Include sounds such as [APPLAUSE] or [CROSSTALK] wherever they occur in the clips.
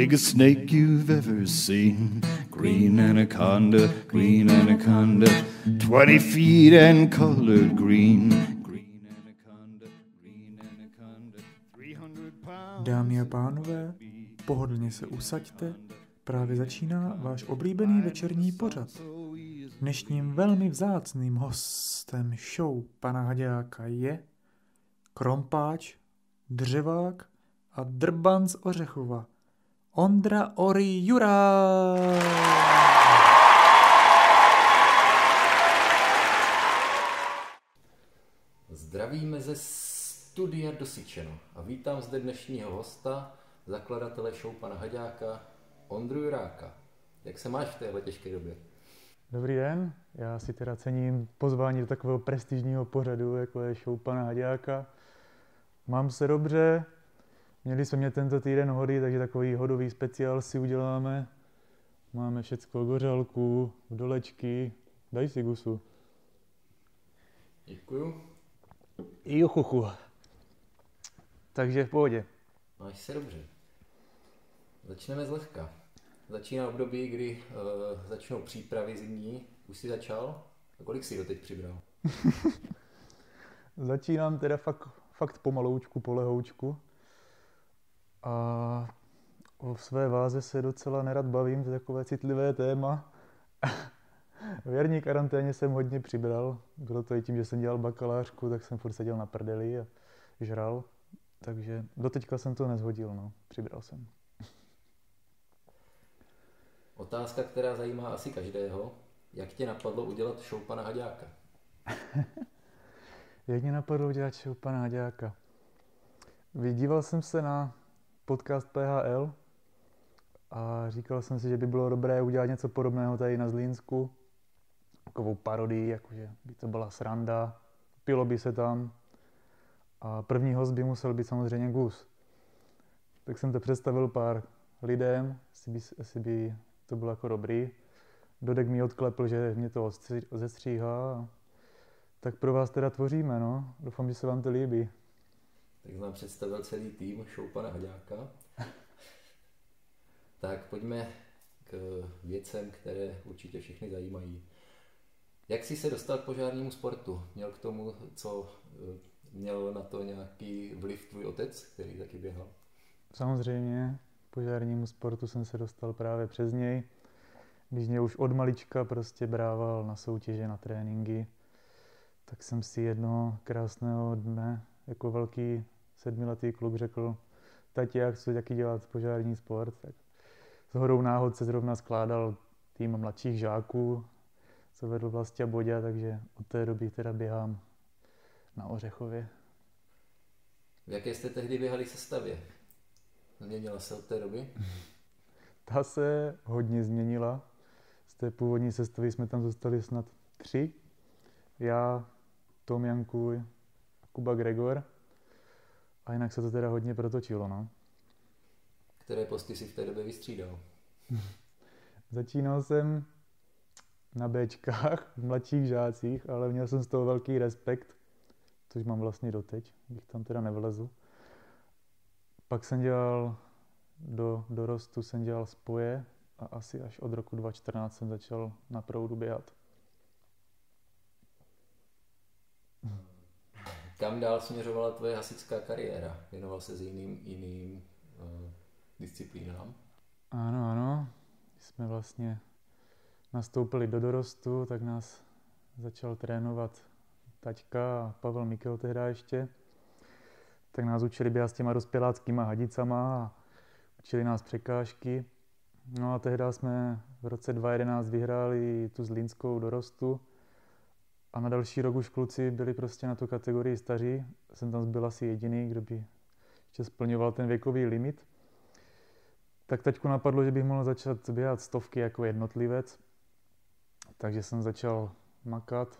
biggest snake you've ever seen. Green anaconda, green anaconda, 20 feet and colored green. Green anaconda, green anaconda, 300 pounds. Dámy a pánové, pohodlně se usaďte, právě začíná váš oblíbený večerní pořad. Dnešním velmi vzácným hostem show pana Hadějáka je krompáč, dřevák a drban z Ořechova. Ondra Ori Jura. Zdravíme ze studia Dosyčeno a vítám zde dnešního hosta, zakladatele show pana Haďáka, Ondru Juráka. Jak se máš v téhle těžké době? Dobrý den, já si teda cením pozvání do takového prestižního pořadu, jako je show pana Hadějáka. Mám se dobře, měli jsme mě tento týden hody, takže takový hodový speciál si uděláme. Máme všecko, gořalku, dolečky, daj si gusu. Děkuju. Juchuchu. Takže v pohodě. Máš se dobře. Začneme zlehka. Začíná období, kdy uh, začnou přípravy zimní. Už jsi začal? A kolik jsi doteď přibral? [LAUGHS] Začínám teda fakt, fakt pomaloučku, polehoučku. A o své váze se docela nerad bavím, to je takové citlivé téma. [LAUGHS] V jarní karanténě jsem hodně přibral, bylo to i tím, že jsem dělal bakalářku, tak jsem furt seděl na prdeli a žral. Takže doteďka jsem to nezhodil, no. Přibral jsem. Otázka, která zajímá asi každého. Jak tě napadlo udělat show pana Haďáka? [LAUGHS] Jak mě napadlo udělat show pana Haďáka? Vydíval jsem se na podcast PHL a říkal jsem si, že by bylo dobré udělat něco podobného tady na Zlínsku. Takovou parodii, jakože by to byla sranda, pilo by se tam a první host by musel být samozřejmě Gus. Tak jsem to představil pár lidem, jestli by, jestli by to bylo jako dobrý. Dodek mi odklepl, že mě to zestříhá. Tak pro vás teda tvoříme, no. Doufám, že se vám to líbí. Tak nám představil celý tým show pana Haďáka. tak pojďme k věcem, které určitě všechny zajímají. Jak jsi se dostal k požárnímu sportu? Měl k tomu, co měl na to nějaký vliv tvůj otec, který taky běhal? Samozřejmě, požárnímu sportu jsem se dostal právě přes něj. Když mě už od malička prostě brával na soutěže, na tréninky, tak jsem si jednoho krásného dne jako velký sedmiletý kluk řekl, tati, jak chci taky dělat požární sport, tak s hodou náhod se zrovna skládal tým mladších žáků, co vedl vlastně Bodě, takže od té doby teda běhám na Ořechově. V jaké jste tehdy běhali sestavě? Změnila se od té doby? [LAUGHS] Ta se hodně změnila. Z té původní sestavy jsme tam zostali snad tři. Já, Tom Jankuj, Kuba Gregor. A jinak se to teda hodně protočilo, no. Které posty si v té době vystřídal? [LAUGHS] Začínal jsem na Bčkách, v mladších žácích, ale měl jsem z toho velký respekt, což mám vlastně doteď, bych tam teda nevlezl. Pak jsem dělal do dorostu jsem dělal spoje a asi až od roku 2014 jsem začal na proudu běhat. Kam dál směřovala tvoje hasičská kariéra? Věnoval se s jiným, jiným uh, disciplínám? Ano, ano. Když jsme vlastně nastoupili do dorostu, tak nás začal trénovat taťka a Pavel Mikel tehdy ještě. Tak nás učili běhat s těma dospěláckýma hadicama a učili nás překážky. No a tehdy jsme v roce 2011 vyhráli tu zlínskou dorostu a na další rok už kluci byli prostě na tu kategorii staří. Jsem tam byl asi jediný, kdo by ještě splňoval ten věkový limit. Tak teďku napadlo, že bych mohl začat běhat stovky jako jednotlivec. Takže jsem začal makat.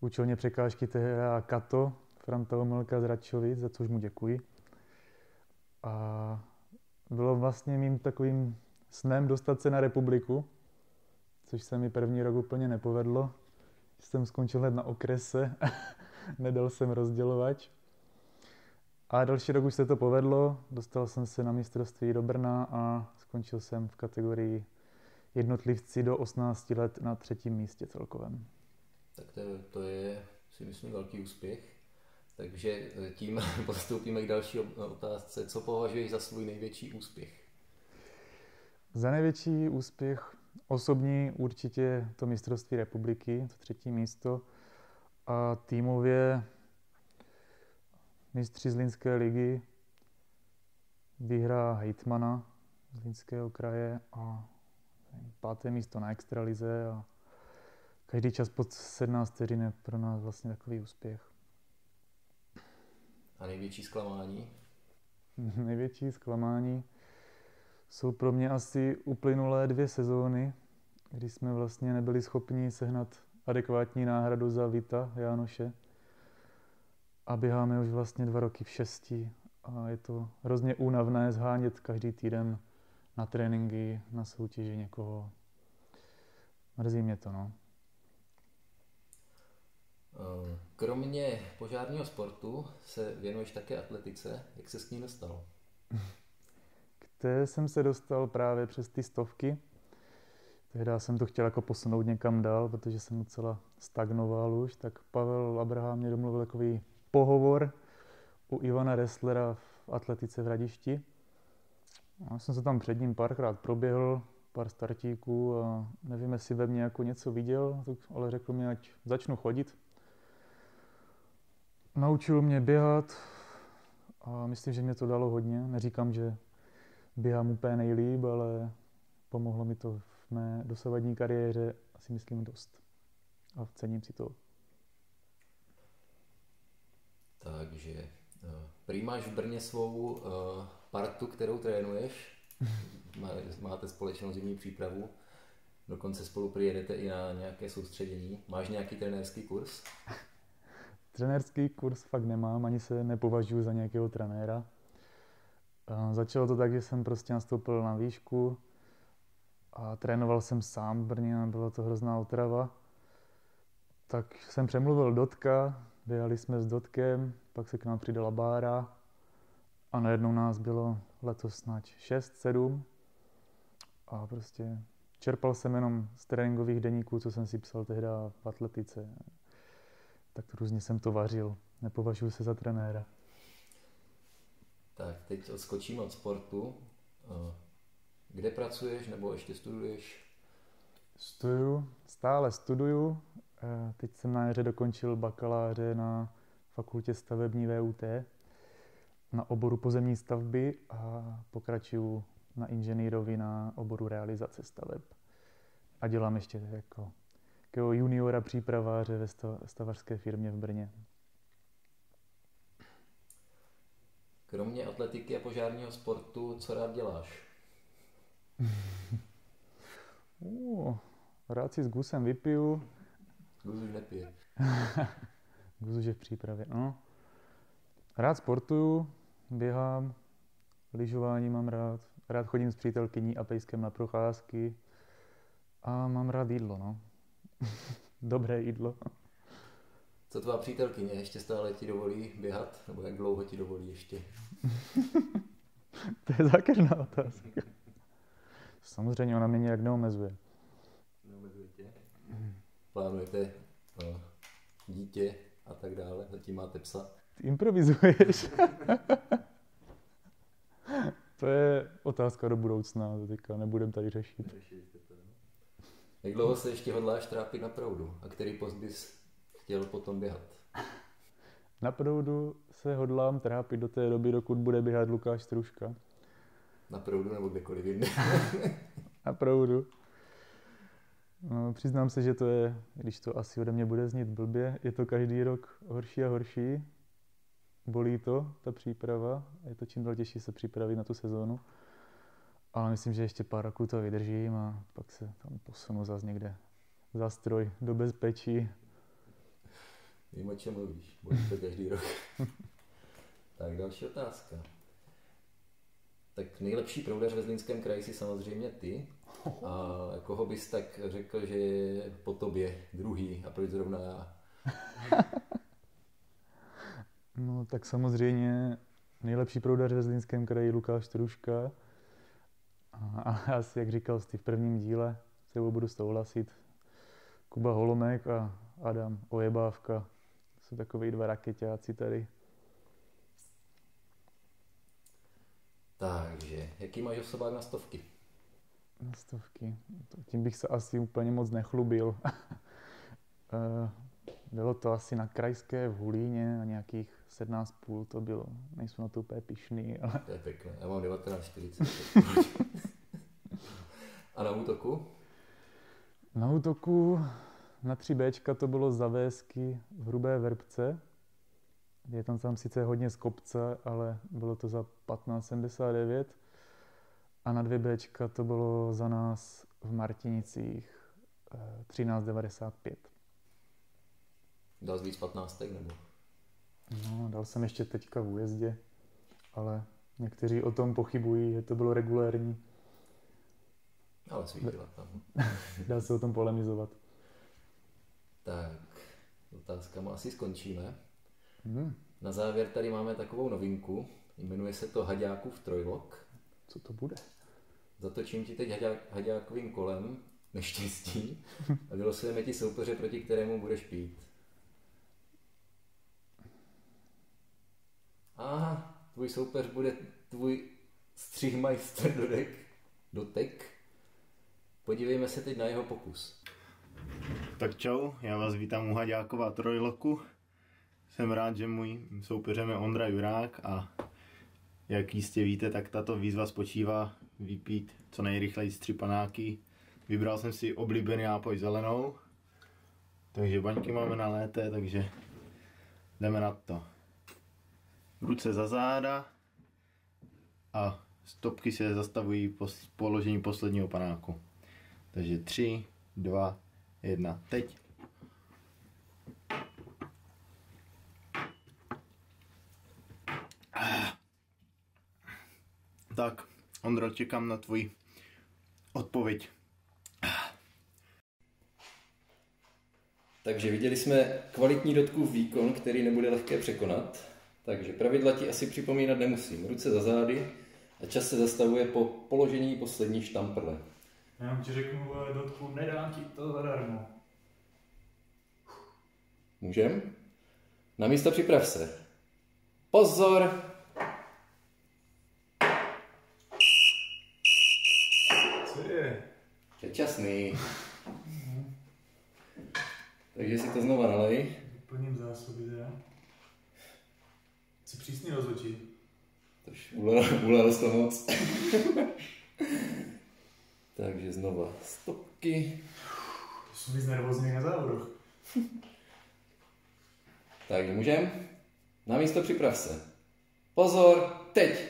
Učil mě překážky tehda Kato, Franta Omilka z Radčovic, za což mu děkuji. A bylo vlastně mým takovým snem dostat se na republiku, což se mi první rok úplně nepovedlo. Jsem skončil hned na okrese, [LAUGHS] nedal jsem rozdělovač. A další rok už se to povedlo, dostal jsem se na mistrovství do Brna a skončil jsem v kategorii jednotlivci do 18 let na třetím místě celkovém. Tak to je, to je si myslím velký úspěch. Takže tím [LAUGHS] postoupíme k další otázce. Co považuješ za svůj největší úspěch? Za největší úspěch osobní určitě to mistrovství republiky, to třetí místo. A týmově mistři z Linské ligy, výhra Hejtmana z Linského kraje a páté místo na extralize a každý čas pod 17 vteřin je pro nás vlastně takový úspěch. A největší zklamání? [LAUGHS] největší zklamání jsou pro mě asi uplynulé dvě sezóny, kdy jsme vlastně nebyli schopni sehnat adekvátní náhradu za Vita Jánoše. A běháme už vlastně dva roky v šesti a je to hrozně únavné zhánět každý týden na tréninky, na soutěži někoho. Mrzí mě to, no. Eh, kromě požárního sportu se věnuješ také atletice. Jak se s ní dostal? [LAUGHS] Té jsem se dostal právě přes ty stovky. Tehdy jsem to chtěl jako posunout někam dál, protože jsem docela stagnoval už, tak Pavel Abraham mě domluvil takový pohovor u Ivana Resslera v atletice v Radišti. Já jsem se tam před ním párkrát proběhl, pár startíků a nevím, jestli ve mně jako něco viděl, ale řekl mi, ať začnu chodit. Naučil mě běhat a myslím, že mě to dalo hodně. Neříkám, že běhám úplně nejlíp, ale pomohlo mi to v mé dosavadní kariéře asi myslím dost. A cením si to. Takže uh, prý máš v Brně svou uh, partu, kterou trénuješ. [LAUGHS] Máte společnou zimní přípravu. Dokonce spolu přijedete i na nějaké soustředění. Máš nějaký trenérský kurz? [LAUGHS] Trenérský kurz fakt nemám, ani se nepovažuji za nějakého trenéra. Začalo to tak, že jsem prostě nastoupil na výšku a trénoval jsem sám v Brně a byla to hrozná otrava. Tak jsem přemluvil Dotka, běhali jsme s Dotkem, pak se k nám přidala Bára a najednou nás bylo letos snad 6, 7 a prostě čerpal jsem jenom z tréninkových deníků, co jsem si psal tehdy v atletice tak různě jsem to vařil. Nepovažuji se za trenéra. Tak, teď odskočím od sportu. Eh, kde pracuješ nebo ještě studuješ? Studuju, stále studuju. Eh, teď jsem na jaře dokončil bakaláře na fakultě stavební VUT na oboru pozemní stavby a pokračuju na inženýrovi na oboru realizace staveb. A dělám ještě jako takového juniora přípraváře ve stavařské firmě v Brně. Kromě atletiky a požárního sportu, co rád děláš? [LAUGHS] uh, rád si s gusem vypiju. Gus už nepije. [LAUGHS] Gus už je v přípravě, no. Rád sportuju, běhám, lyžování mám rád, rád chodím s přítelkyní a pejskem na procházky a mám rád jídlo, no. [LAUGHS] Dobré jídlo. Co tvá přítelkyně ještě stále ti dovolí běhat? Nebo jak dlouho ti dovolí ještě? [LAUGHS] to je zákeřná otázka. Samozřejmě ona mě nějak neomezuje. Neomezuje tě? Plánujete no, dítě a tak dále? Zatím máte psa? Ty improvizuješ. [LAUGHS] to je otázka do budoucna, to teďka nebudem tady řešit. Jak dlouho se ještě hodláš trápit na proudu? A který post bys chtěl potom běhat? Na proudu se hodlám trápit do té doby, dokud bude běhat Lukáš Struška. Na proudu nebo kdekoliv jinde? [LAUGHS] na proudu. No, přiznám se, že to je, když to asi ode mě bude znít blbě, je to každý rok horší a horší. Bolí to, ta příprava. Je to čím dál těžší se připravit na tu sezónu. Ale myslím, že ještě pár roků to vydržím a pak se tam posunu zase někde za stroj do bezpečí. Vím, o čem mluvíš. Bolí to každý rok. [LAUGHS] tak další otázka. Tak nejlepší proudař ve Zlínském kraji si samozřejmě ty. [LAUGHS] A koho bys tak řekl, že je po tobě druhý a proč zrovna já? [LAUGHS] no tak samozřejmě nejlepší proudař ve Zlínském kraji Lukáš Truška. A, asi, jak říkal jsi v prvním díle, se budu souhlasit. Kuba Holomek a Adam Ojebávka jsou takový dva raketáci tady. Takže, jaký máš osobák na stovky? Na stovky. Tím bych se asi úplně moc nechlubil. [LAUGHS] Eh, bylo to asi na krajské v Hulíně na nějakých 17,5 to bylo. Nejsou na to úplně pišný, [LAUGHS] ale... To je pěkné. Já mám 19,40. [LAUGHS] A na útoku? Na útoku na 3B to bylo za vésky v Hrubé Verbce. Je tam tam sice hodně z kopce, ale bylo to za 1579. A na 2B to bylo za nás v Martinicích 1395. Eh, Dal jsi víc 15 nebo? No, dal jsem ještě teďka v újezdě, ale někteří o tom pochybují, že to bylo regulérní. Ale svítila tam. [LAUGHS] Dá se o tom polemizovat. Tak, otázkama asi skončíme. Hmm. Na závěr tady máme takovou novinku. Jmenuje se to Haďákův trojlok. Co to bude? Zatočím ti teď haďák, Haďákovým kolem neštěstí a vylosujeme ti soupeře, proti kterému budeš pít. A tvůj soupeř bude tvůj střihmajster dodek, dotek. Podívejme se teď na jeho pokus. Tak čau, já vás vítám u Haďákova trojloku. Jsem rád, že můj soupeřem je Ondra Jurák a jak jistě víte, tak tato výzva spočívá vypít co nejrychleji z tři panáky. Vybral jsem si oblíbený nápoj zelenou, takže baňky máme na lété, takže jdeme na to. Ruce za záda a stopky se zastavují po položení posledního panáku. Takže 3, 2, jedna. Teď. Tak, Ondro, čekám na tvůj odpověď. Takže viděli jsme kvalitní dotkův výkon, který nebude lehké překonat. Takže pravidla ti asi připomínat nemusím. Ruce za zády a čas se zastavuje po položení poslední štamprle. Já ti řeknu, dotku, nedám ti to zadarmo. Můžem? Na místo připrav se. Pozor! Co je? Předčasný. Takže si to znova nalej. Plním zásoby, teda. Jsi přísný rozhodčí. Tož ulel, ulel to moc. Takže znova stopky. Jsem víc nervózní na závodoch. [LAUGHS] Takže můžem? Na místo připrav se. Pozor, teď! [LAUGHS]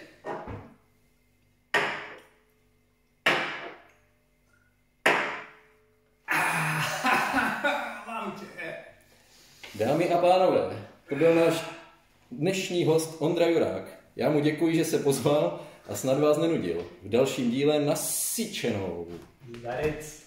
Dámy a pánové, to byl náš dnešní host Ondra Jurák. Já mu děkuji, že se pozval a snad vás nenudil. V dalším díle nasyčenou. Darec.